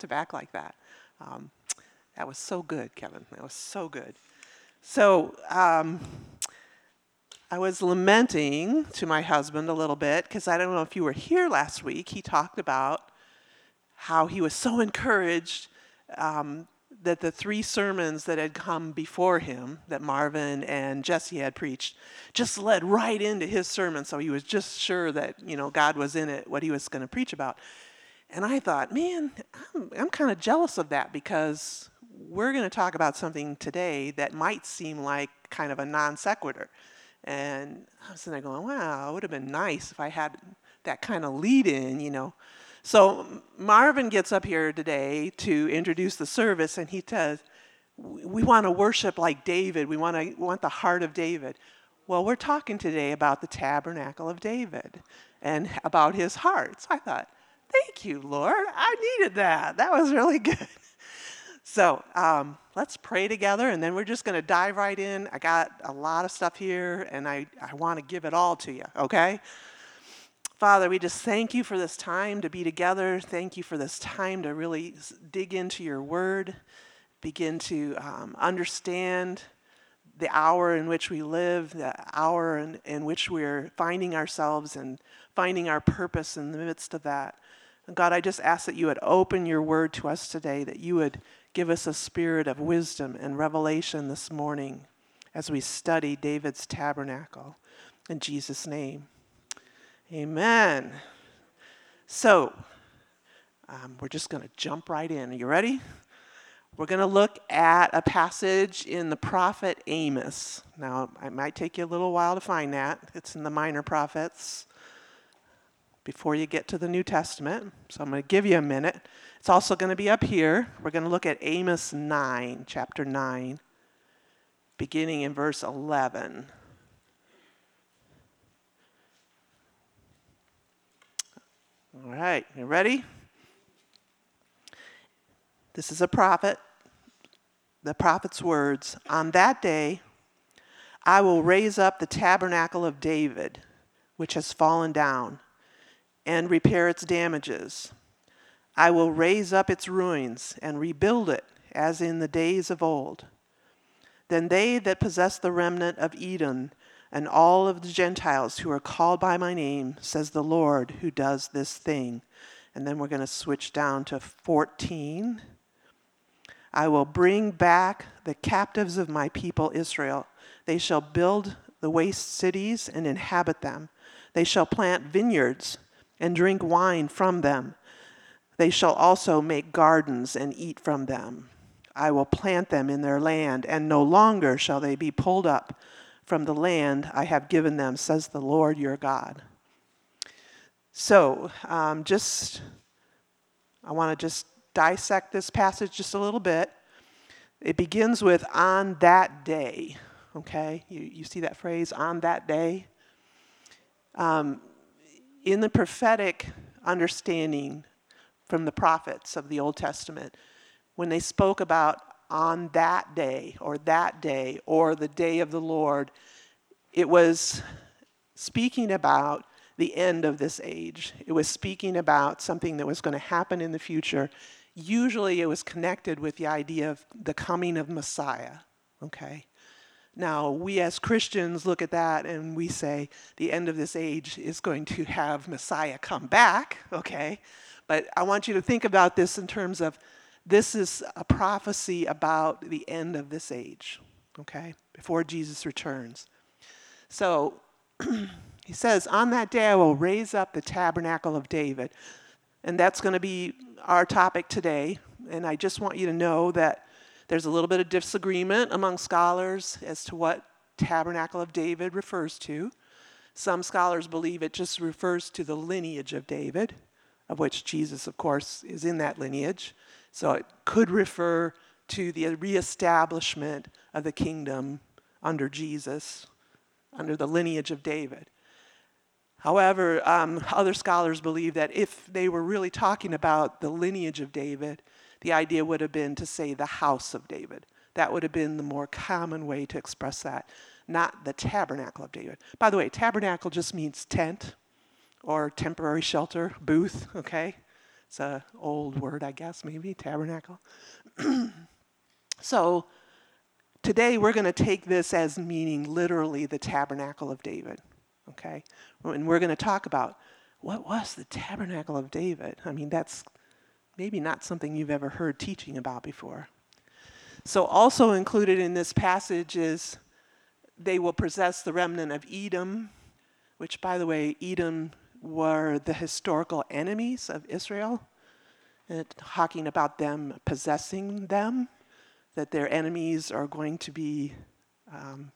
to back like that. Um, that was so good, Kevin. That was so good. So um, I was lamenting to my husband a little bit because I don't know if you were here last week. He talked about how he was so encouraged um, that the three sermons that had come before him, that Marvin and Jesse had preached, just led right into his sermon. So he was just sure that you know God was in it, what he was going to preach about. And I thought, man, I'm, I'm kind of jealous of that because we're going to talk about something today that might seem like kind of a non sequitur. And I was sitting there going, wow, it would have been nice if I had that kind of lead in, you know. So Marvin gets up here today to introduce the service, and he says, we want to worship like David. We want to want the heart of David. Well, we're talking today about the tabernacle of David and about his heart. So I thought, thank you, Lord. I needed that. That was really good. So um, let's pray together, and then we're just going to dive right in. I got a lot of stuff here, and I, I want to give it all to you, okay? Father, we just thank you for this time to be together. Thank you for this time to really dig into your word, begin to um, understand the hour in which we live, the hour in, in which we're finding ourselves and finding our purpose in the midst of that. And God, I just ask that you would open your word to us today, that you would Give us a spirit of wisdom and revelation this morning as we study David's tabernacle. In Jesus' name, amen. So, um, we're just going to jump right in. Are you ready? We're going to look at a passage in the prophet Amos. Now, it might take you a little while to find that. It's in the minor prophets before you get to the New Testament. So I'm going to give you a minute. It's also going to be up here. We're going to look at Amos 9, chapter 9, beginning in verse 11. All right, you ready? This is a prophet. The prophet's words On that day, I will raise up the tabernacle of David, which has fallen down, and repair its damages I will raise up its ruins and rebuild it as in the days of old. Then they that possess the remnant of Edom and all of the Gentiles who are called by my name, says the Lord who does this thing. And then we're going to switch down to 14. I will bring back the captives of my people Israel. They shall build the waste cities and inhabit them. They shall plant vineyards and drink wine from them. They shall also make gardens and eat from them. I will plant them in their land, and no longer shall they be pulled up from the land I have given them, says the Lord your God. So, um, just, I want to just dissect this passage just a little bit. It begins with on that day, okay? You, you see that phrase, on that day? Um, in the prophetic understanding from the prophets of the Old Testament when they spoke about on that day or that day or the day of the Lord, it was speaking about the end of this age. It was speaking about something that was going to happen in the future. Usually it was connected with the idea of the coming of Messiah, okay? Now, we as Christians look at that and we say the end of this age is going to have Messiah come back, okay? But I want you to think about this in terms of this is a prophecy about the end of this age, okay, before Jesus returns. So he says, On that day I will raise up the tabernacle of David. And that's going to be our topic today. And I just want you to know that there's a little bit of disagreement among scholars as to what tabernacle of David refers to. Some scholars believe it just refers to the lineage of David of which Jesus, of course, is in that lineage. So it could refer to the reestablishment of the kingdom under Jesus, under the lineage of David. However, um, other scholars believe that if they were really talking about the lineage of David, the idea would have been to say the house of David. That would have been the more common way to express that, not the tabernacle of David. By the way, tabernacle just means tent or temporary shelter, booth, okay? It's an old word, I guess, maybe, tabernacle. so today we're going to take this as meaning literally the tabernacle of David. Okay? And we're going to talk about what was the tabernacle of David? I mean, that's maybe not something you've ever heard teaching about before. So, also included in this passage is they will possess the remnant of Edom, which, by the way, Edom were the historical enemies of Israel, and talking about them possessing them, that their enemies are going to be um,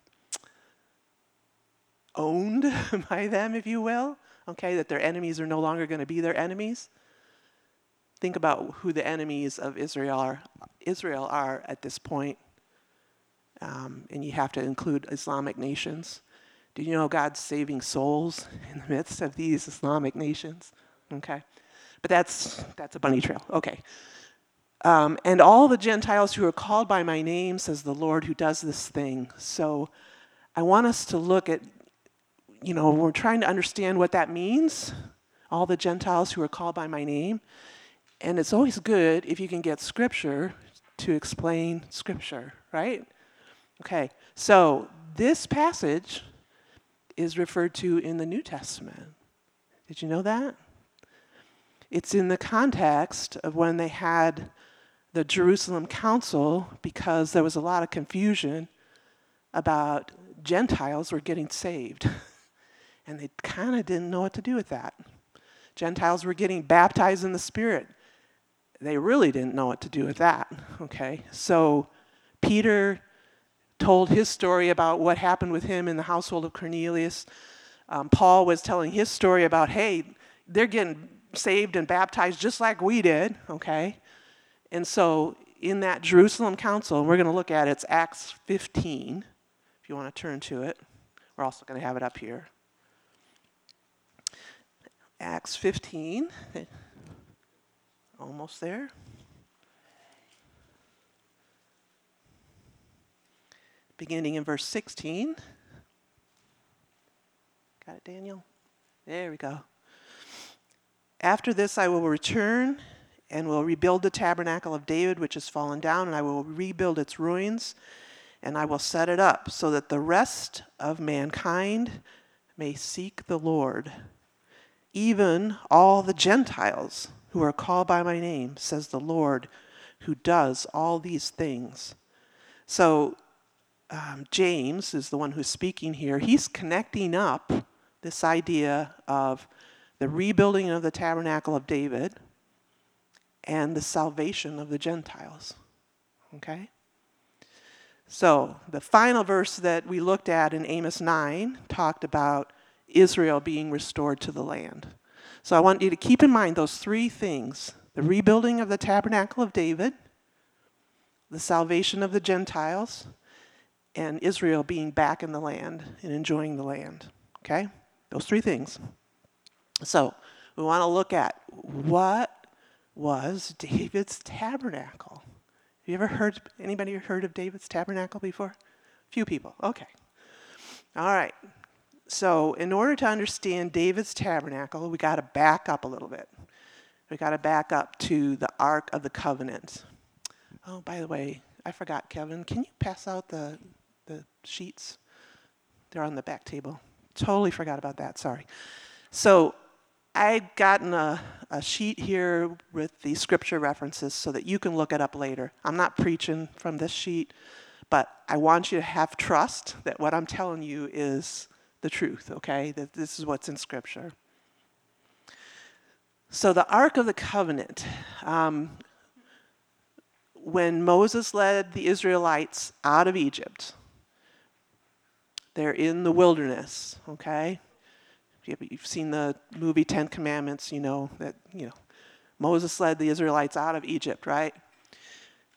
owned by them, if you will. Okay, that their enemies are no longer going to be their enemies. Think about who the enemies of Israel are. Israel are at this point, um, and you have to include Islamic nations. Do you know God's saving souls in the midst of these Islamic nations? Okay. But that's, that's a bunny trail. Okay. Um, and all the Gentiles who are called by my name, says the Lord who does this thing. So I want us to look at, you know, we're trying to understand what that means. All the Gentiles who are called by my name. And it's always good if you can get scripture to explain scripture, right? Okay, so this passage is referred to in the New Testament. Did you know that? It's in the context of when they had the Jerusalem Council because there was a lot of confusion about Gentiles were getting saved. and they kind of didn't know what to do with that. Gentiles were getting baptized in the Spirit. They really didn't know what to do with that. Okay? So Peter told his story about what happened with him in the household of Cornelius. Um, Paul was telling his story about, hey, they're getting saved and baptized just like we did, okay? And so in that Jerusalem council, we're going to look at it, it's Acts 15, if you want to turn to it. We're also going to have it up here. Acts 15, almost there. beginning in verse 16. Got it, Daniel? There we go. After this, I will return and will rebuild the tabernacle of David, which has fallen down, and I will rebuild its ruins, and I will set it up so that the rest of mankind may seek the Lord, even all the Gentiles who are called by my name, says the Lord, who does all these things. So um, James is the one who's speaking here. He's connecting up this idea of the rebuilding of the tabernacle of David and the salvation of the Gentiles. Okay? So, the final verse that we looked at in Amos 9 talked about Israel being restored to the land. So, I want you to keep in mind those three things the rebuilding of the tabernacle of David, the salvation of the Gentiles, and Israel being back in the land and enjoying the land. Okay? Those three things. So, we want to look at what was David's tabernacle. Have you ever heard anybody heard of David's tabernacle before? Few people. Okay. All right. So, in order to understand David's tabernacle, we got to back up a little bit. We got to back up to the Ark of the Covenant. Oh, by the way, I forgot, Kevin. Can you pass out the the sheets. They're on the back table. Totally forgot about that, sorry. So I've gotten a, a sheet here with the scripture references so that you can look it up later. I'm not preaching from this sheet, but I want you to have trust that what I'm telling you is the truth, okay? That this is what's in scripture. So the Ark of the Covenant. Um, when Moses led the Israelites out of Egypt, they're in the wilderness, okay? You've seen the movie Ten Commandments, you know that, you know, Moses led the Israelites out of Egypt, right?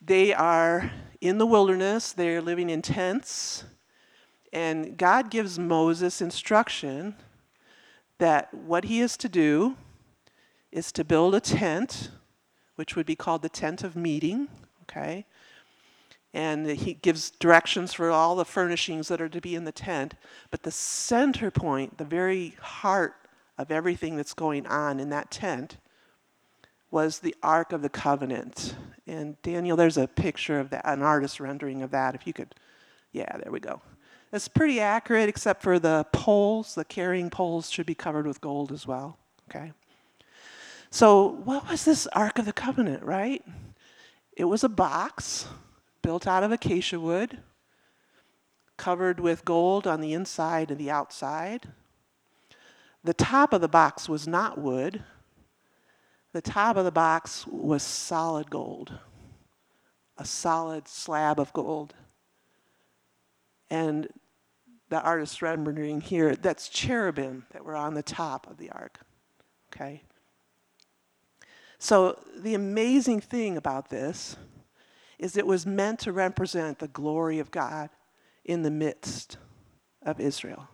They are in the wilderness, they're living in tents, and God gives Moses instruction that what he is to do is to build a tent, which would be called the tent of meeting, okay? and he gives directions for all the furnishings that are to be in the tent. But the center point, the very heart of everything that's going on in that tent, was the Ark of the Covenant. And Daniel, there's a picture of that, an artist rendering of that. If you could, yeah, there we go. It's pretty accurate, except for the poles. The carrying poles should be covered with gold as well. Okay. So, what was this Ark of the Covenant, right? It was a box built out of acacia wood, covered with gold on the inside and the outside. The top of the box was not wood, the top of the box was solid gold, a solid slab of gold. And the artist's rendering here, that's cherubim that were on the top of the ark. Okay? So the amazing thing about this is it was meant to represent the glory of God in the midst of Israel.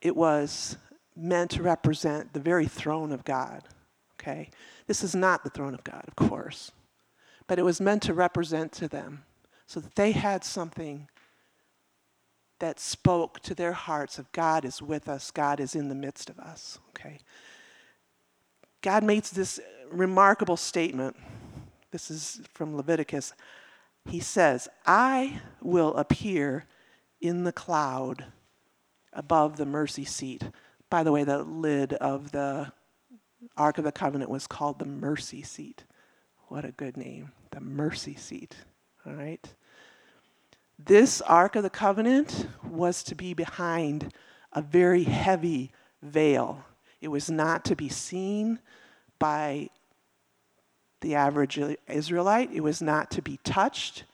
It was meant to represent the very throne of God. Okay? This is not the throne of God, of course, but it was meant to represent to them so that they had something that spoke to their hearts of God is with us, God is in the midst of us. Okay? God makes this remarkable statement. This is from Leviticus. He says, I will appear in the cloud above the mercy seat. By the way, the lid of the Ark of the Covenant was called the mercy seat. What a good name, the mercy seat. All right? This Ark of the Covenant was to be behind a very heavy veil. It was not to be seen by the average Israelite, it was not to be touched.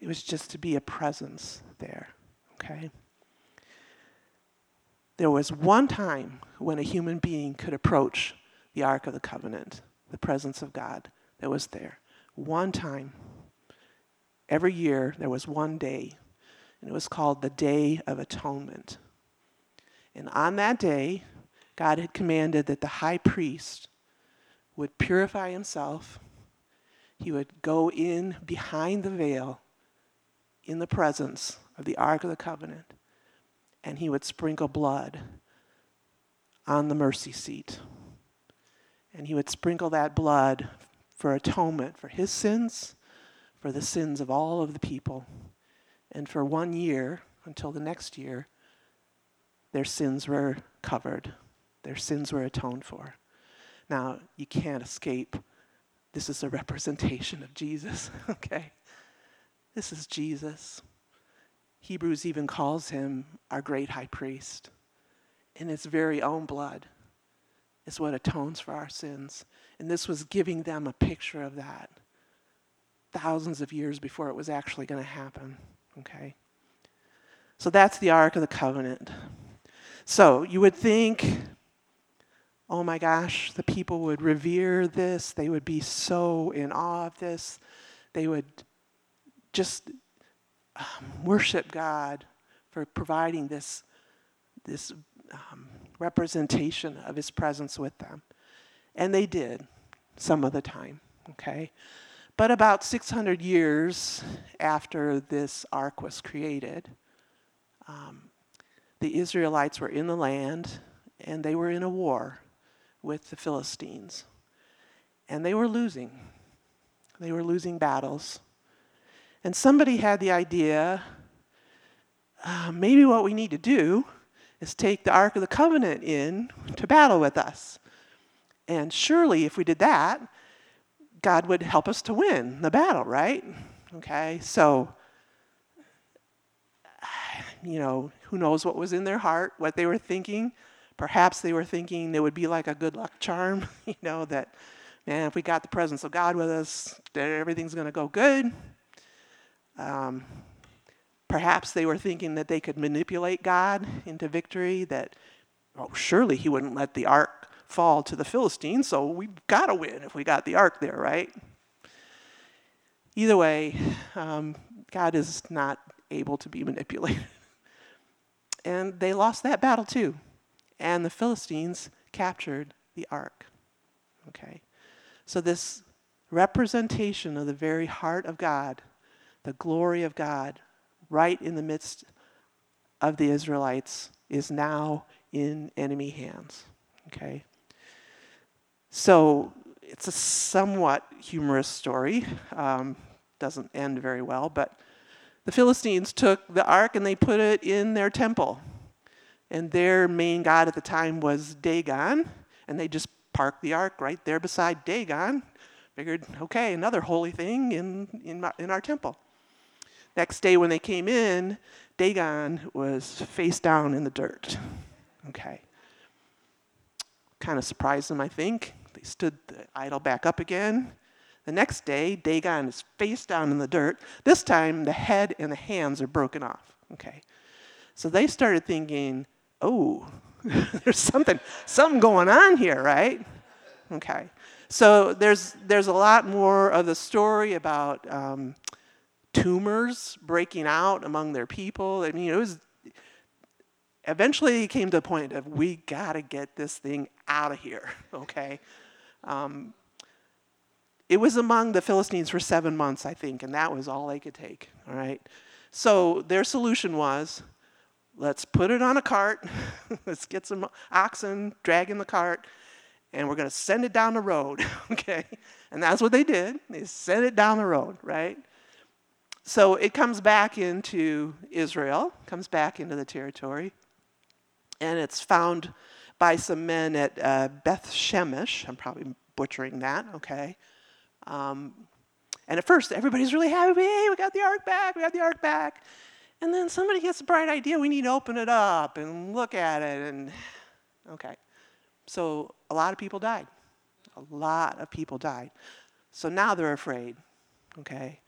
It was just to be a presence there. Okay? There was one time when a human being could approach the Ark of the Covenant, the presence of God that was there. One time. Every year, there was one day, and it was called the Day of Atonement. And on that day, God had commanded that the high priest would purify himself. He would go in behind the veil in the presence of the Ark of the Covenant and he would sprinkle blood on the mercy seat. And he would sprinkle that blood for atonement for his sins, for the sins of all of the people. And for one year, until the next year, their sins were covered, their sins were atoned for. Now, you can't escape. This is a representation of Jesus, okay? This is Jesus. Hebrews even calls him our great high priest. And his very own blood is what atones for our sins. And this was giving them a picture of that thousands of years before it was actually going to happen. Okay? So that's the Ark of the Covenant. So you would think, oh my gosh, the people would revere this. They would be so in awe of this. They would just um, worship God for providing this, this um, representation of His presence with them. And they did some of the time, okay? But about 600 years after this ark was created, um, the Israelites were in the land and they were in a war with the Philistines. And they were losing. They were losing battles. And somebody had the idea uh, maybe what we need to do is take the Ark of the Covenant in to battle with us. And surely, if we did that, God would help us to win the battle, right? Okay, so, you know, who knows what was in their heart, what they were thinking. Perhaps they were thinking it would be like a good luck charm, you know, that, man, if we got the presence of God with us, everything's going to go good. Um, perhaps they were thinking that they could manipulate God into victory, that, oh, surely he wouldn't let the ark fall to the Philistines, so we've got to win if we got the ark there, right? Either way, um, God is not able to be manipulated. and they lost that battle too. And the Philistines captured the ark. Okay? So, this representation of the very heart of God the glory of God right in the midst of the Israelites is now in enemy hands. Okay. So it's a somewhat humorous story. Um, doesn't end very well, but the Philistines took the ark and they put it in their temple. And their main god at the time was Dagon, and they just parked the ark right there beside Dagon. Figured, okay, another holy thing in, in, my, in our temple. Next day, when they came in, Dagon was face down in the dirt. Okay. Kind of surprised them, I think. They stood the idol back up again. The next day, Dagon is face down in the dirt. This time, the head and the hands are broken off. Okay. So they started thinking, oh, there's something, something going on here, right? Okay. So there's, there's a lot more of the story about um, tumors breaking out among their people. I mean, it was eventually came to the point of we got to get this thing out of here, okay? Um, it was among the Philistines for seven months, I think, and that was all they could take, all right? So their solution was let's put it on a cart, let's get some oxen, drag in the cart, and we're going to send it down the road, okay? And that's what they did. They sent it down the road, right? So it comes back into Israel, comes back into the territory, and it's found by some men at uh, Beth Shemesh. I'm probably butchering that, okay? Um, and at first, everybody's really happy. Hey, we got the ark back, we got the ark back. And then somebody gets a bright idea. We need to open it up and look at it. And okay. So a lot of people died. A lot of people died. So now they're afraid. Okay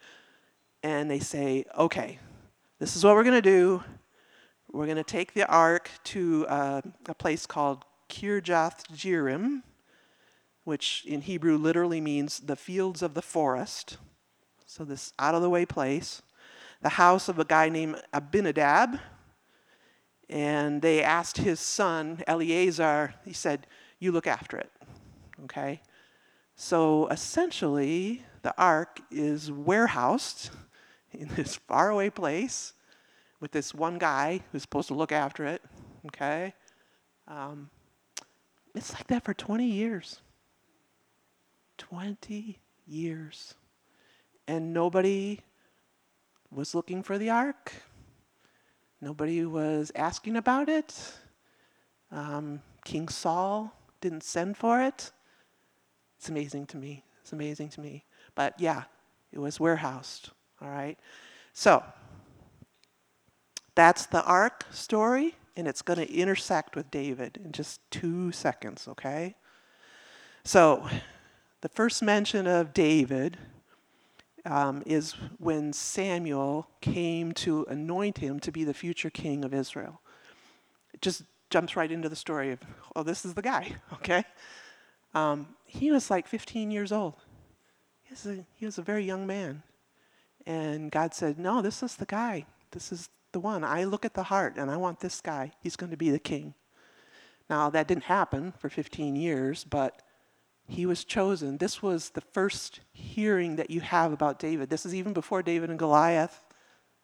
and they say, okay, this is what we're going to do. We're going to take the ark to uh, a place called Kirjath Jearim, which in Hebrew literally means the fields of the forest. So, this out of the way place. The house of a guy named Abinadab. And they asked his son, Eleazar, he said, You look after it. Okay? So, essentially, the ark is warehoused in this faraway place with this one guy who's supposed to look after it. Okay? Um, it's like that for 20 years. 20 years. And nobody was looking for the ark. Nobody was asking about it. Um, King Saul didn't send for it. It's amazing to me. It's amazing to me. But yeah, it was warehoused. All right? So, that's the ark story, and it's going to intersect with David in just two seconds, okay? So, the first mention of David um, is when Samuel came to anoint him to be the future king of Israel. It just jumps right into the story of, oh, this is the guy, okay? Um, he was like 15 years old. He was, a, he was a very young man. And God said, No, this is the guy. This is the one. I look at the heart and I want this guy. He's going to be the king. Now, that didn't happen for 15 years, but he was chosen. This was the first hearing that you have about David. This is even before David and Goliath.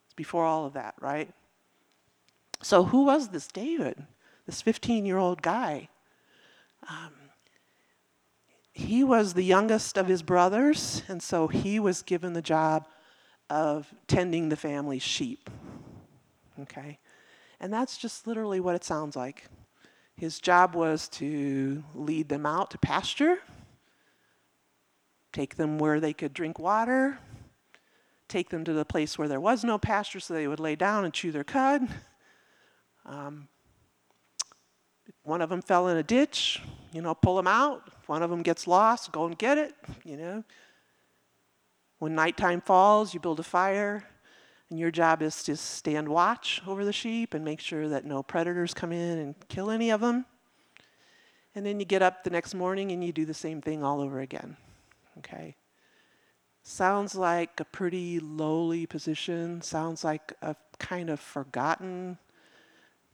It's before all of that, right? So, who was this David? This 15 year old guy? Um, he was the youngest of his brothers, and so he was given the job of tending the family's sheep. Okay? And that's just literally what it sounds like. His job was to lead them out to pasture, take them where they could drink water, take them to the place where there was no pasture so they would lay down and chew their cud. Um, one of them fell in a ditch, you know, pull them out. one of them gets lost, go and get it, you know. When nighttime falls, you build a fire, and your job is to stand watch over the sheep and make sure that no predators come in and kill any of them. And then you get up the next morning and you do the same thing all over again. Okay? Sounds like a pretty lowly position, sounds like a kind of forgotten.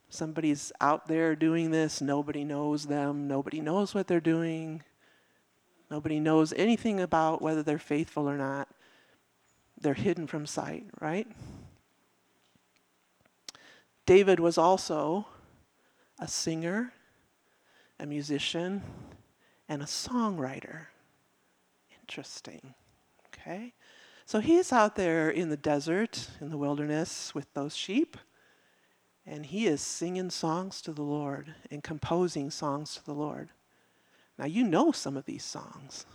Somebody's out there doing this, nobody knows them, nobody knows what they're doing. Nobody knows anything about whether they're faithful or not they're hidden from sight, right? David was also a singer, a musician, and a songwriter. Interesting. Okay? So he's out there in the desert, in the wilderness with those sheep, and he is singing songs to the Lord and composing songs to the Lord. Now, you know some of these songs.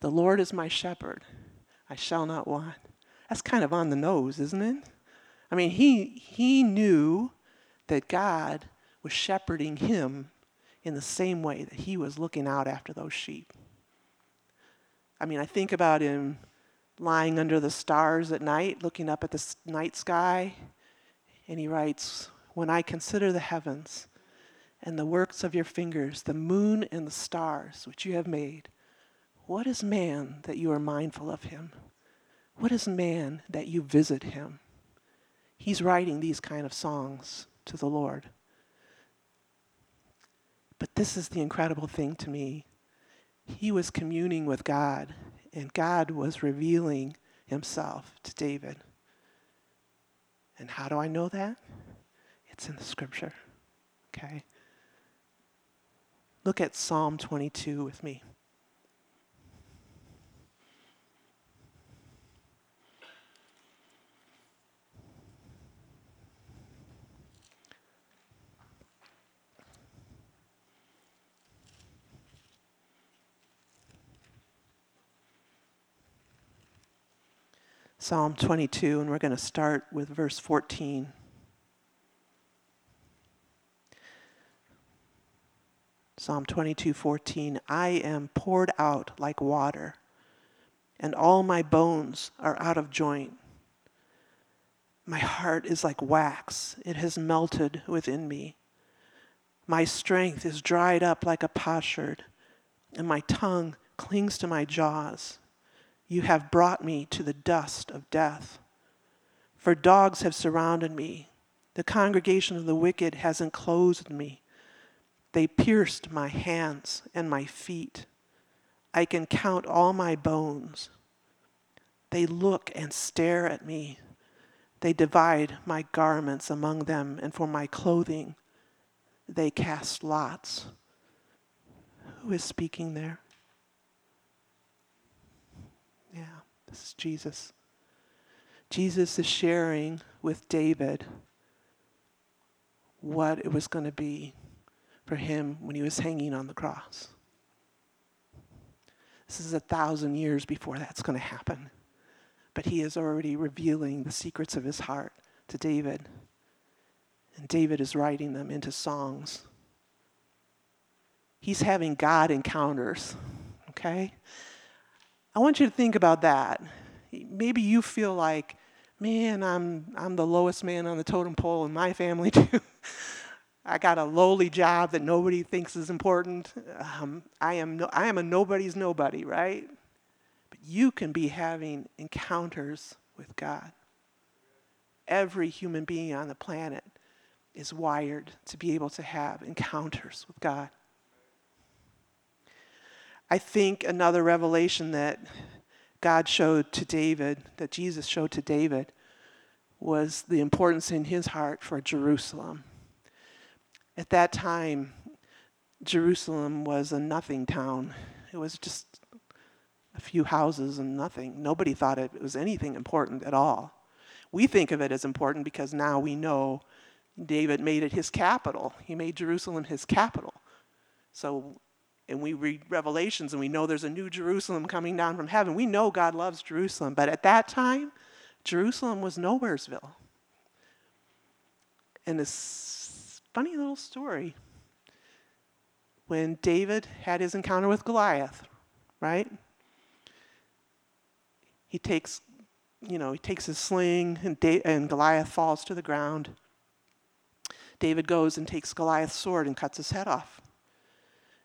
The Lord is my shepherd, I shall not want. That's kind of on the nose, isn't it? I mean, he, he knew that God was shepherding him in the same way that he was looking out after those sheep. I mean, I think about him lying under the stars at night, looking up at the night sky, and he writes, When I consider the heavens and the works of your fingers, the moon and the stars which you have made, what is man that you are mindful of him? What is man that you visit him? He's writing these kind of songs to the Lord. But this is the incredible thing to me. He was communing with God, and God was revealing himself to David. And how do I know that? It's in the scripture. Okay? Look at Psalm 22 with me. Psalm 22, and we're going to start with verse 14. Psalm 22, 14. I am poured out like water, and all my bones are out of joint. My heart is like wax, it has melted within me. My strength is dried up like a potsherd, and my tongue clings to my jaws. You have brought me to the dust of death. For dogs have surrounded me. The congregation of the wicked has enclosed me. They pierced my hands and my feet. I can count all my bones. They look and stare at me. They divide my garments among them, and for my clothing they cast lots. Who is speaking there? Yeah, this is Jesus. Jesus is sharing with David what it was going to be for him when he was hanging on the cross. This is a thousand years before that's going to happen. But he is already revealing the secrets of his heart to David. And David is writing them into songs. He's having God encounters, okay? I want you to think about that. Maybe you feel like, man, I'm, I'm the lowest man on the totem pole in my family, too. I got a lowly job that nobody thinks is important. Um, I, am no, I am a nobody's nobody, right? But you can be having encounters with God. Every human being on the planet is wired to be able to have encounters with God. I think another revelation that God showed to David, that Jesus showed to David, was the importance in his heart for Jerusalem. At that time, Jerusalem was a nothing town. It was just a few houses and nothing. Nobody thought it was anything important at all. We think of it as important because now we know David made it his capital. He made Jerusalem his capital. So and we read Revelations and we know there's a new Jerusalem coming down from heaven. We know God loves Jerusalem, but at that time, Jerusalem was nowheresville. And this funny little story when David had his encounter with Goliath, right? He takes, you know, he takes his sling and, da- and Goliath falls to the ground. David goes and takes Goliath's sword and cuts his head off.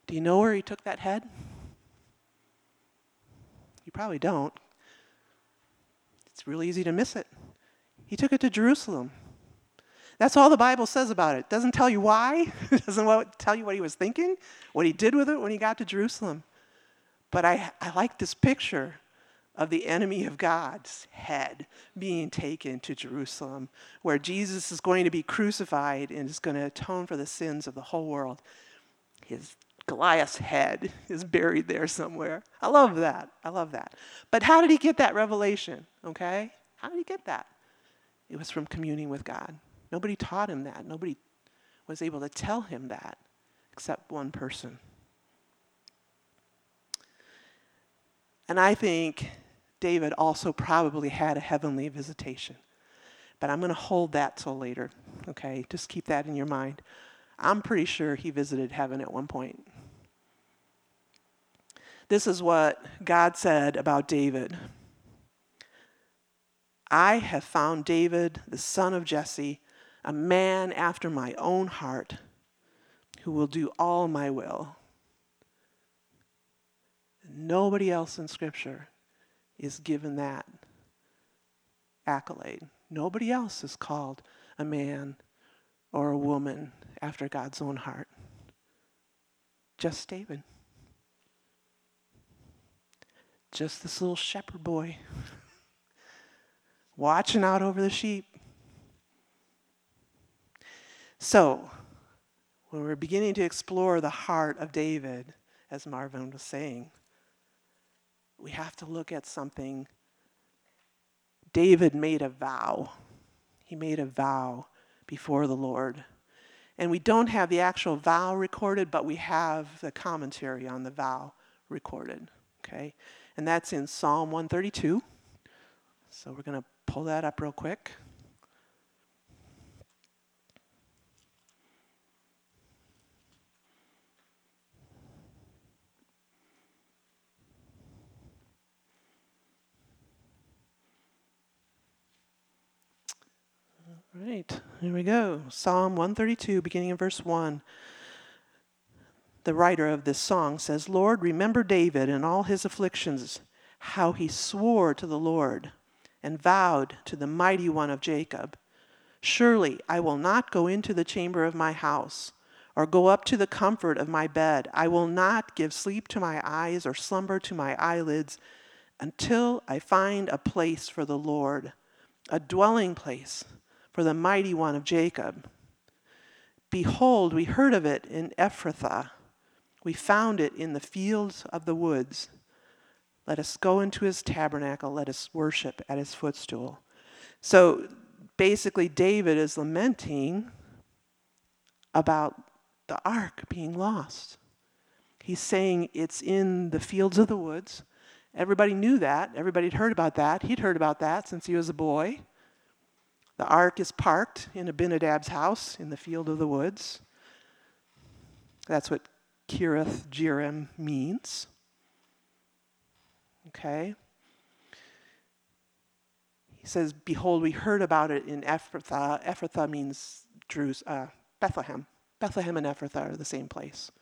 Do you know where he took that head? You probably don't. It's really easy to miss it. He took it to Jerusalem. That's all the Bible says about it. doesn't tell you why. it doesn't tell you what he was thinking, what he did with it when he got to Jerusalem. But I, I like this picture of the enemy of God's head being taken to Jerusalem, where Jesus is going to be crucified and is going to atone for the sins of the whole world his Goliath's head is buried there somewhere. I love that. I love that. But how did he get that revelation? Okay? How did he get that? It was from communing with God. Nobody taught him that. Nobody was able to tell him that except one person. And I think David also probably had a heavenly visitation. But I'm going to hold that till later, okay? Just keep that in your mind. I'm pretty sure he visited heaven at one point. This is what God said about David I have found David, the son of Jesse, a man after my own heart, who will do all my will. Nobody else in Scripture is given that accolade. Nobody else is called a man or a woman after God's own heart. Just David. Just this little shepherd boy watching out over the sheep. So, when we're beginning to explore the heart of David, as Marvin was saying, we have to look at something. David made a vow. He made a vow before the Lord. And we don't have the actual vow recorded, but we have the commentary on the vow recorded. Okay? And that's in Psalm 132. So we're going to pull that up real quick. All right, here we go. Psalm 132, beginning in verse 1. The writer of this song says, Lord, remember David and all his afflictions, how he swore to the Lord and vowed to the mighty one of Jacob Surely I will not go into the chamber of my house, or go up to the comfort of my bed. I will not give sleep to my eyes or slumber to my eyelids until I find a place for the Lord, a dwelling place for the mighty one of Jacob. Behold, we heard of it in Ephrathah. We found it in the fields of the woods. Let us go into his tabernacle. Let us worship at his footstool. So basically, David is lamenting about the ark being lost. He's saying it's in the fields of the woods. Everybody knew that. Everybody had heard about that. He'd heard about that since he was a boy. The ark is parked in Abinadab's house in the field of the woods. That's what Kiriath Jearim means. Okay? He says, Behold, we heard about it in Ephrathah. Ephrathah means uh, Bethlehem. Bethlehem and Ephrathah are the same place,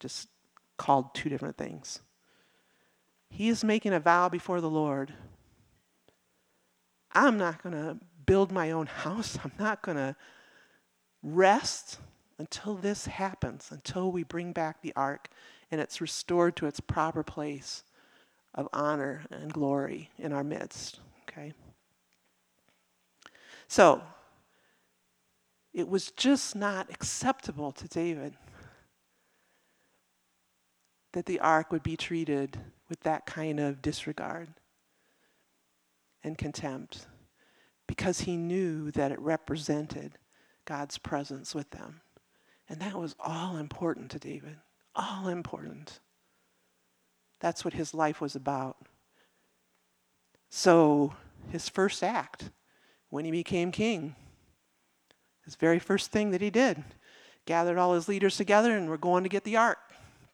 just called two different things. He is making a vow before the Lord. I'm not going to build my own house. I'm not going to rest until this happens, until we bring back the ark and it's restored to its proper place of honor and glory in our midst. Okay? So, it was just not acceptable to David that the ark would be treated with that kind of disregard and contempt because he knew that it represented God's presence with them. And that was all important to David. All important. That's what his life was about. So, his first act when he became king, his very first thing that he did, gathered all his leaders together and we're going to get the ark,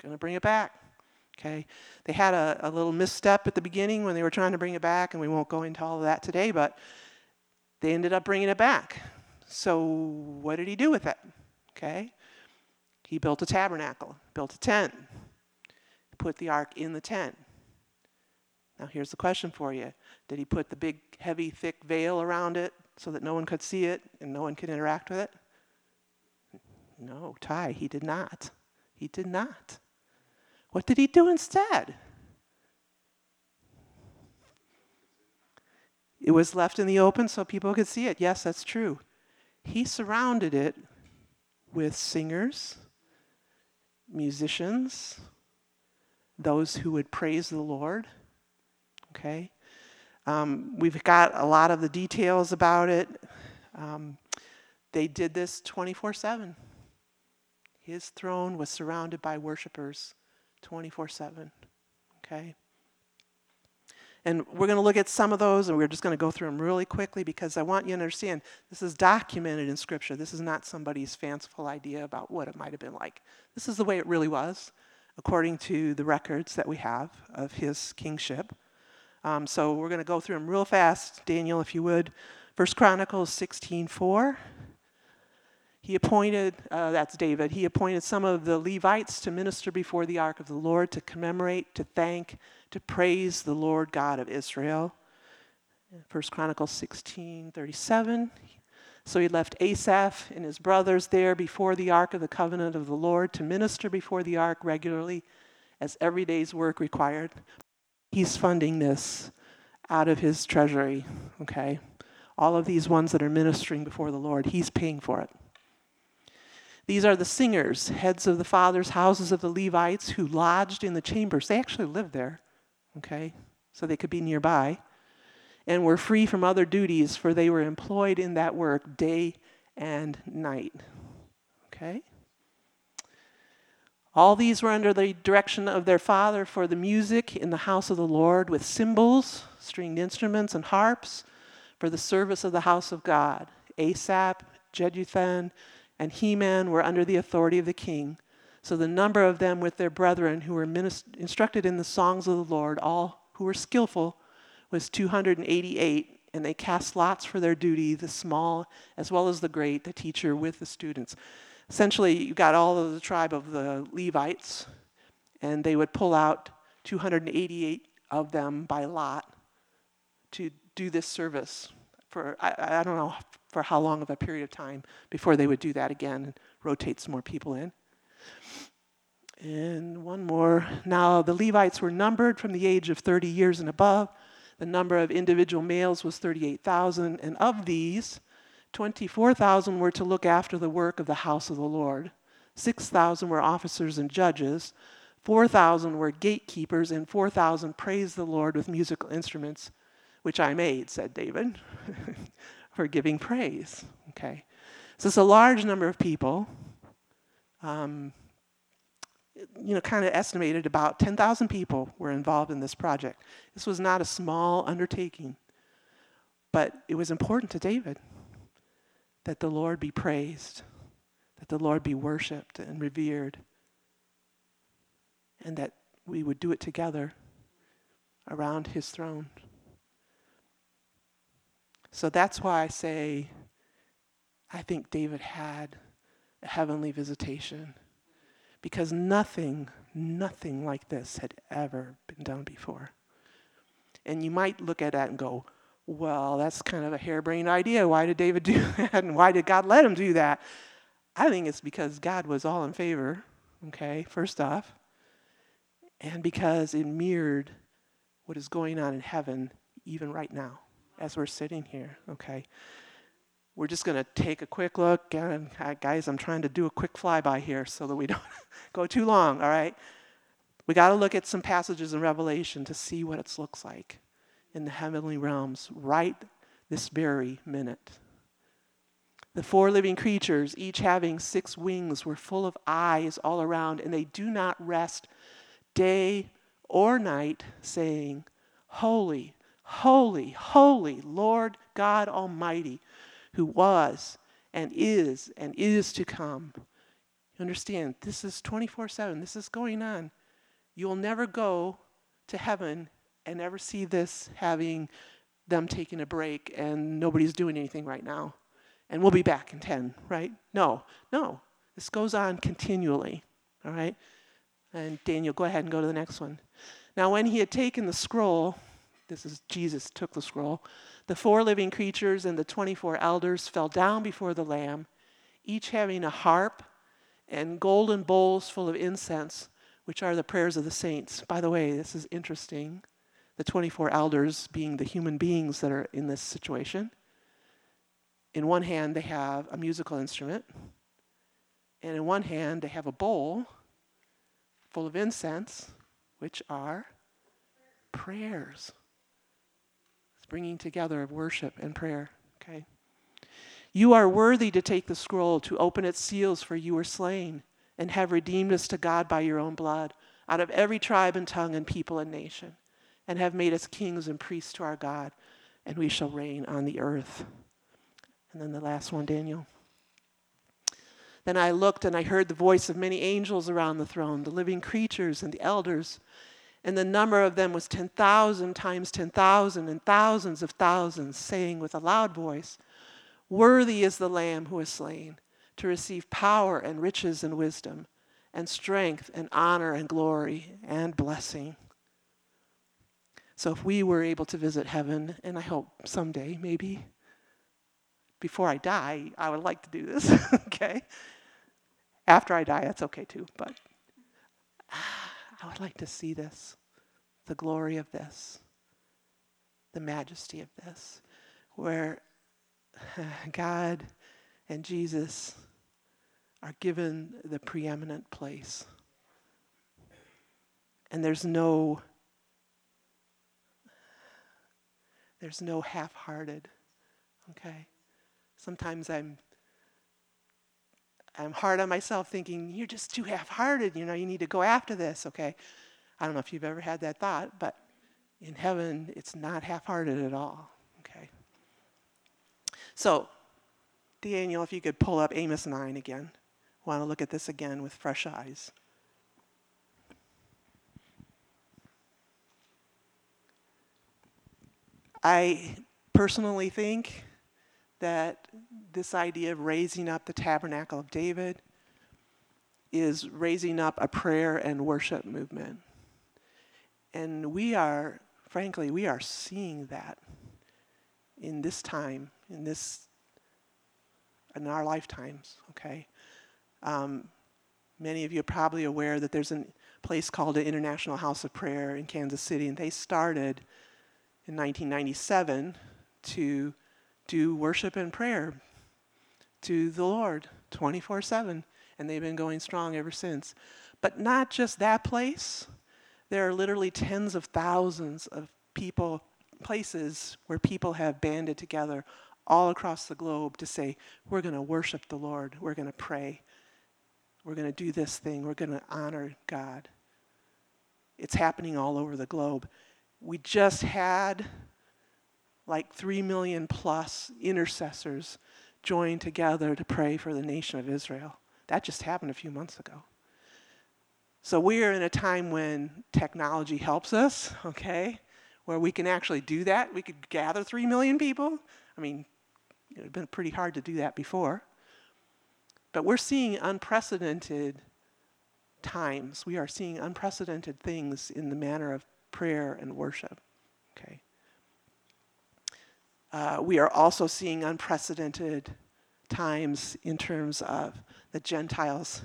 going to bring it back. Okay, they had a, a little misstep at the beginning when they were trying to bring it back, and we won't go into all of that today, but they ended up bringing it back. So, what did he do with it? Okay. He built a tabernacle, built a tent, put the ark in the tent. Now, here's the question for you Did he put the big, heavy, thick veil around it so that no one could see it and no one could interact with it? No, Ty, he did not. He did not. What did he do instead? It was left in the open so people could see it. Yes, that's true. He surrounded it with singers, musicians, those who would praise the Lord. Okay? Um, we've got a lot of the details about it. Um, they did this 24 7. His throne was surrounded by worshipers 24 7. Okay? And we're going to look at some of those, and we're just going to go through them really quickly because I want you to understand this is documented in Scripture. This is not somebody's fanciful idea about what it might have been like. This is the way it really was, according to the records that we have of his kingship. Um, so we're going to go through them real fast. Daniel, if you would. First Chronicles 16:4. He appointed, uh, that's David, he appointed some of the Levites to minister before the ark of the Lord, to commemorate, to thank, to praise the Lord God of Israel. First Chronicles 16 37. So he left Asaph and his brothers there before the ark of the covenant of the Lord to minister before the ark regularly as every day's work required. He's funding this out of his treasury, okay? All of these ones that are ministering before the Lord, he's paying for it. These are the singers, heads of the fathers' houses of the Levites who lodged in the chambers. They actually lived there okay? So they could be nearby. And were free from other duties, for they were employed in that work day and night. Okay? All these were under the direction of their father for the music in the house of the Lord with cymbals, stringed instruments, and harps for the service of the house of God. Asaph, Jeduthun, and Heman were under the authority of the king. So the number of them with their brethren who were instructed in the songs of the Lord, all who were skillful, was 288, and they cast lots for their duty, the small as well as the great, the teacher with the students. Essentially, you got all of the tribe of the Levites, and they would pull out 288 of them by lot to do this service for, I, I don't know for how long of a period of time before they would do that again and rotate some more people in. And one more. Now, the Levites were numbered from the age of 30 years and above. The number of individual males was 38,000, and of these, 24,000 were to look after the work of the house of the Lord. 6,000 were officers and judges. 4,000 were gatekeepers, and 4,000 praised the Lord with musical instruments, which I made, said David, for giving praise. Okay. So it's a large number of people. Um, you know, kind of estimated about 10,000 people were involved in this project. This was not a small undertaking, but it was important to David that the Lord be praised, that the Lord be worshiped and revered, and that we would do it together around his throne. So that's why I say I think David had heavenly visitation because nothing, nothing like this had ever been done before. And you might look at that and go, well, that's kind of a harebrained idea. Why did David do that? And why did God let him do that? I think it's because God was all in favor, okay, first off, and because it mirrored what is going on in heaven even right now as we're sitting here, okay? We're just going to take a quick look. And uh, guys, I'm trying to do a quick flyby here so that we don't go too long, all right? We got to look at some passages in Revelation to see what it looks like in the heavenly realms right this very minute. The four living creatures, each having six wings, were full of eyes all around, and they do not rest day or night, saying, Holy, holy, holy, Lord God Almighty who was and is and is to come. You understand, this is 24 7. This is going on. You'll never go to heaven and ever see this having them taking a break and nobody's doing anything right now. And we'll be back in 10, right? No, no. This goes on continually, all right? And Daniel, go ahead and go to the next one. Now, when he had taken the scroll, this is Jesus took the scroll, the four living creatures and the 24 elders fell down before the Lamb, each having a harp and golden bowls full of incense, which are the prayers of the saints. By the way, this is interesting. The 24 elders being the human beings that are in this situation. In one hand, they have a musical instrument, and in one hand, they have a bowl full of incense, which are prayers. Bringing together of worship and prayer, okay? You are worthy to take the scroll, to open its seals, for you were slain and have redeemed us to God by your own blood, out of every tribe and tongue and people and nation, and have made us kings and priests to our God, and we shall reign on the earth. And then the last one, Daniel. Then I looked and I heard the voice of many angels around the throne, the living creatures and the elders. And the number of them was 10,000 times 10,000 and thousands of thousands, saying with a loud voice, Worthy is the Lamb who is slain to receive power and riches and wisdom and strength and honor and glory and blessing. So if we were able to visit heaven, and I hope someday, maybe, before I die, I would like to do this, okay? After I die, that's okay too, but I would like to see this, the glory of this, the majesty of this, where God and Jesus are given the preeminent place. And there's no there's no half-hearted. Okay? Sometimes I'm I'm hard on myself thinking you're just too half-hearted, you know, you need to go after this, okay? I don't know if you've ever had that thought, but in heaven it's not half-hearted at all, okay? So, Daniel, if you could pull up Amos 9 again want to look at this again with fresh eyes. I personally think that this idea of raising up the tabernacle of David is raising up a prayer and worship movement. And we are, frankly, we are seeing that in this time, in this, in our lifetimes, okay? Um, many of you are probably aware that there's a place called the International House of Prayer in Kansas City, and they started in 1997 to do worship and prayer to the Lord 24 7, and they've been going strong ever since. But not just that place, there are literally tens of thousands of people, places where people have banded together all across the globe to say, We're going to worship the Lord, we're going to pray. We're going to do this thing. We're going to honor God. It's happening all over the globe. We just had like 3 million plus intercessors joined together to pray for the nation of Israel. That just happened a few months ago. So we are in a time when technology helps us, okay, where we can actually do that. We could gather 3 million people. I mean, it had been pretty hard to do that before. But we're seeing unprecedented times. We are seeing unprecedented things in the manner of prayer and worship. Okay. Uh, we are also seeing unprecedented times in terms of the Gentiles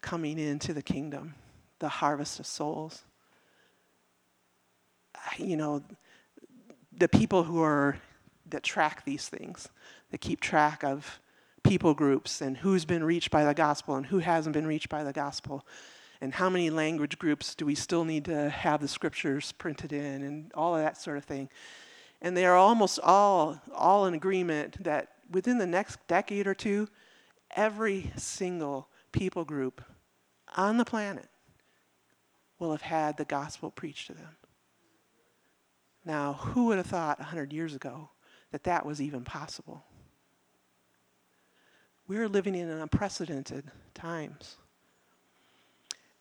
coming into the kingdom, the harvest of souls. You know, the people who are that track these things, that keep track of people groups and who's been reached by the gospel and who hasn't been reached by the gospel and how many language groups do we still need to have the scriptures printed in and all of that sort of thing and they are almost all all in agreement that within the next decade or two every single people group on the planet will have had the gospel preached to them now who would have thought 100 years ago that that was even possible we're living in unprecedented times.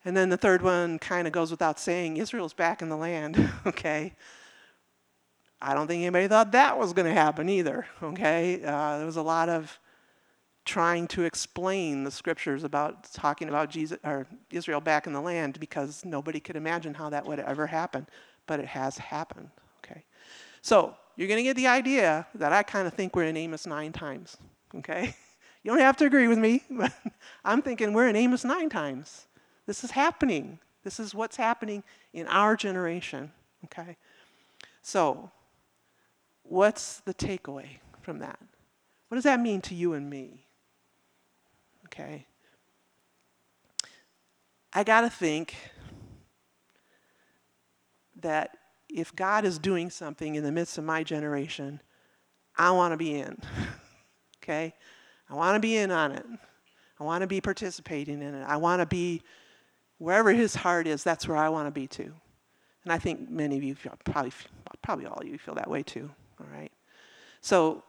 And then the third one kind of goes without saying Israel's back in the land, okay? I don't think anybody thought that was going to happen either, okay? Uh, there was a lot of trying to explain the scriptures about talking about Jesus or Israel back in the land because nobody could imagine how that would ever happen, but it has happened, okay? So, you're going to get the idea that I kind of think we're in Amos nine times, okay? You don't have to agree with me, but I'm thinking we're in Amos nine times. This is happening. This is what's happening in our generation. Okay? So, what's the takeaway from that? What does that mean to you and me? Okay? I got to think that if God is doing something in the midst of my generation, I want to be in. okay? I want to be in on it. I want to be participating in it. I want to be wherever his heart is, that's where I want to be too. And I think many of you probably probably all of you feel that way too, all right? So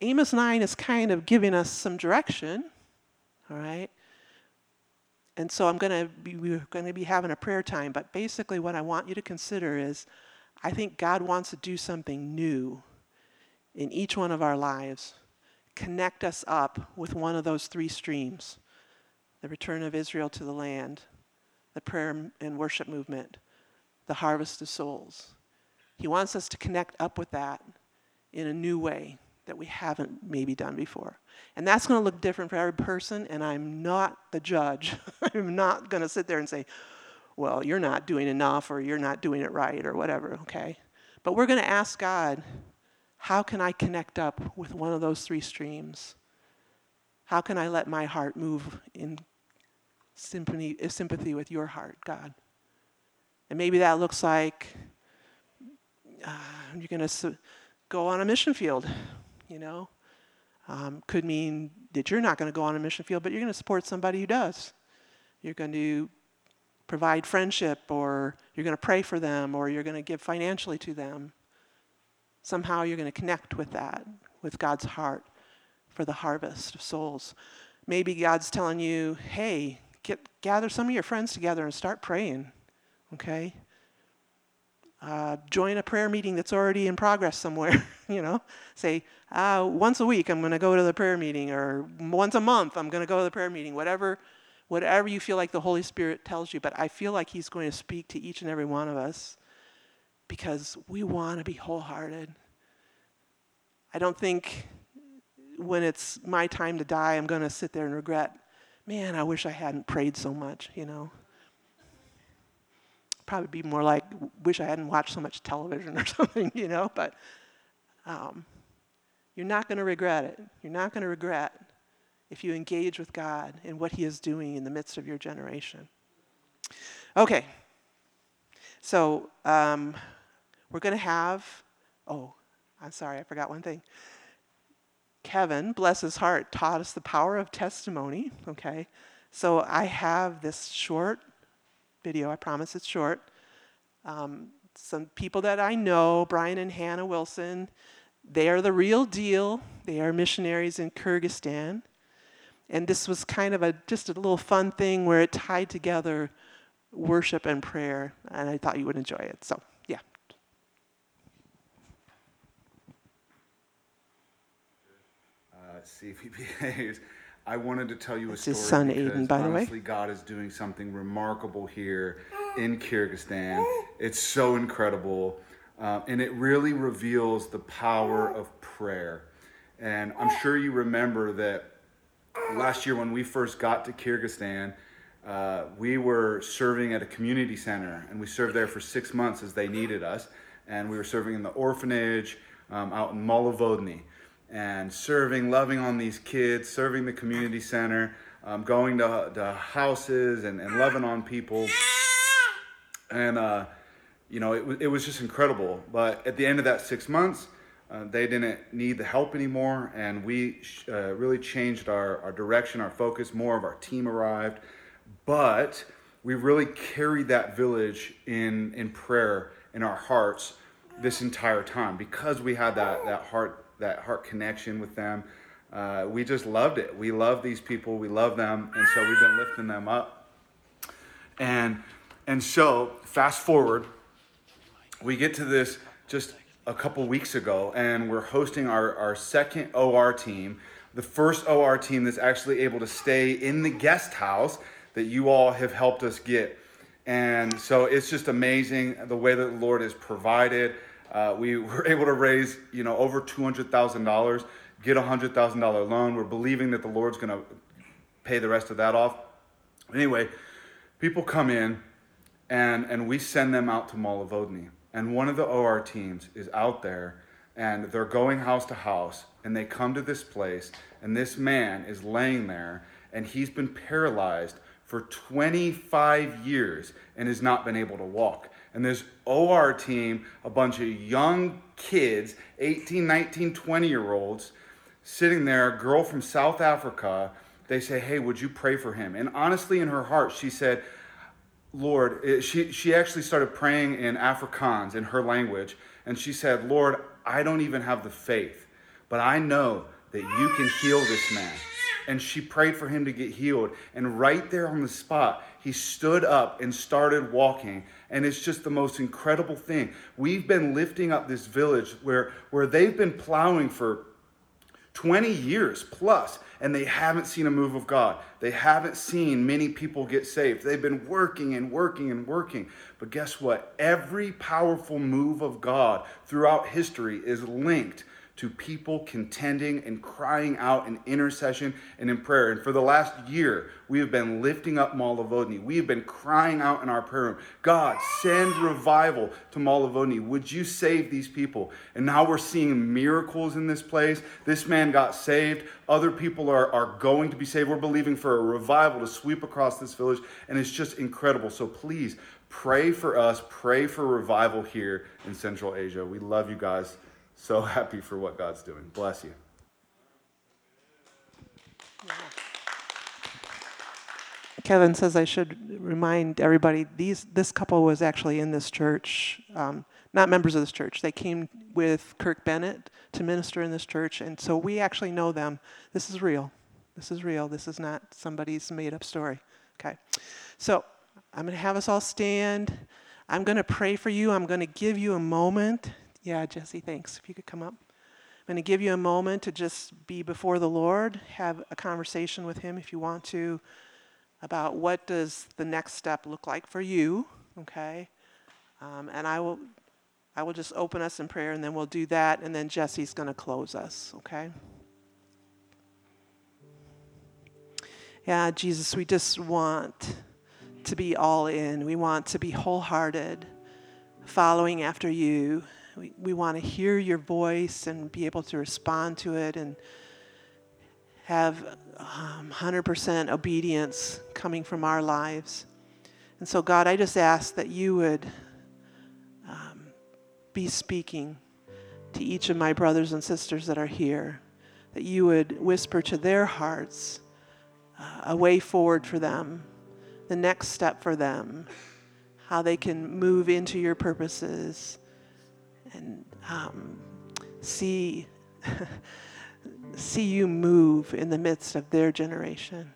Amos 9 is kind of giving us some direction, all right? And so I'm going to be we're going to be having a prayer time, but basically what I want you to consider is I think God wants to do something new in each one of our lives. Connect us up with one of those three streams the return of Israel to the land, the prayer and worship movement, the harvest of souls. He wants us to connect up with that in a new way that we haven't maybe done before. And that's going to look different for every person, and I'm not the judge. I'm not going to sit there and say, well, you're not doing enough or you're not doing it right or whatever, okay? But we're going to ask God, how can I connect up with one of those three streams? How can I let my heart move in sympathy, sympathy with your heart, God? And maybe that looks like uh, you're going to go on a mission field, you know? Um, could mean that you're not going to go on a mission field, but you're going to support somebody who does. You're going to provide friendship, or you're going to pray for them, or you're going to give financially to them. Somehow you're going to connect with that, with God's heart for the harvest of souls. Maybe God's telling you, hey, get, gather some of your friends together and start praying, okay? Uh, join a prayer meeting that's already in progress somewhere, you know? Say, uh, once a week I'm going to go to the prayer meeting, or once a month I'm going to go to the prayer meeting, whatever whatever you feel like the Holy Spirit tells you, but I feel like He's going to speak to each and every one of us because we want to be wholehearted. I don't think when it's my time to die, I'm going to sit there and regret, man, I wish I hadn't prayed so much, you know. Probably be more like, wish I hadn't watched so much television or something, you know, but um, you're not going to regret it. You're not going to regret if you engage with God and what He is doing in the midst of your generation. Okay, so um, we're going to have, oh, I'm sorry, I forgot one thing. Kevin, bless his heart, taught us the power of testimony, okay? So I have this short video, I promise it's short. Um, some people that I know, Brian and Hannah Wilson, they are the real deal. They are missionaries in Kyrgyzstan. And this was kind of a just a little fun thing where it tied together worship and prayer, and I thought you would enjoy it. So, yeah. Uh. I wanted to tell you It's a his son, because Aiden, by the way. honestly, God is doing something remarkable here in Kyrgyzstan. It's so incredible, uh, and it really reveals the power of prayer. And I'm sure you remember that last year when we first got to Kyrgyzstan, uh, we were serving at a community center, and we served there for six months as they needed us. And we were serving in the orphanage um, out in Molovodny, and serving, loving on these kids, serving the community center, um, going to, to houses and, and loving on people. And, uh, you know, it, it was just incredible. But at the end of that six months, uh, they didn't need the help anymore, and we uh, really changed our, our direction, our focus. More of our team arrived, but we really carried that village in, in prayer in our hearts this entire time because we had that, that heart that heart connection with them. Uh, we just loved it. We love these people. We love them, and so we've been lifting them up. And and so fast forward, we get to this just a couple weeks ago, and we're hosting our, our second OR team, the first OR team that's actually able to stay in the guest house that you all have helped us get. And so it's just amazing the way that the Lord has provided. Uh, we were able to raise, you know, over two hundred thousand dollars, get a hundred thousand dollar loan. We're believing that the Lord's going to pay the rest of that off. Anyway, people come in, and and we send them out to Molovodny and one of the OR teams is out there and they're going house to house and they come to this place and this man is laying there and he's been paralyzed for 25 years and has not been able to walk. And this OR team, a bunch of young kids, 18, 19, 20 year olds, sitting there, a girl from South Africa, they say, Hey, would you pray for him? And honestly, in her heart, she said, Lord, eh, she, she actually started praying in Afrikaans, in her language, and she said, Lord, I don't even have the faith, but I know that you can heal this man. And she prayed for him to get healed. And right there on the spot, he stood up and started walking. And it's just the most incredible thing. We've been lifting up this village where, where they've been plowing for 20 years plus, and they haven't seen a move of God. They haven't seen many people get saved. They've been working and working and working. But guess what? Every powerful move of God throughout history is linked to people contending and crying out in intercession and in prayer. And for the last year, we have been lifting up Malavodny. We have been crying out in our prayer room God, send revival to Malavodny. Would you save these people? And now we're seeing miracles in this place. This man got saved. Other people are, are going to be saved. We're believing for a revival to sweep across this village. And it's just incredible. So please pray for us. Pray for revival here in Central Asia. We love you guys so happy for what God's doing. Bless you. Kevin says I should remind everybody these this couple was actually in this church, um, not members of this church. They came with Kirk Bennett to minister in this church, and so we actually know them. This is real. This is real. This is not somebody's made up story. Okay, so I'm going to have us all stand. I'm going to pray for you. I'm going to give you a moment yeah, Jesse, thanks. If you could come up. I'm going to give you a moment to just be before the Lord, have a conversation with Him if you want to about what does the next step look like for you, okay? Um, and I will, I will just open us in prayer, and then we'll do that, and then Jesse's going to close us, okay? Yeah, Jesus, we just want to be all in. We want to be wholehearted, following after you. We, want to hear your voice and be able to respond to it and have um, 100% obedience coming from our lives. And so, God, I just ask that you would um, be speaking to each of my brothers and sisters that are here, that you would whisper to their hearts uh, a way forward for them, the next step for them, how they can move into your purposes and um, see see you move in the midst of their generation.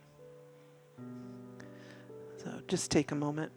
So just take a moment.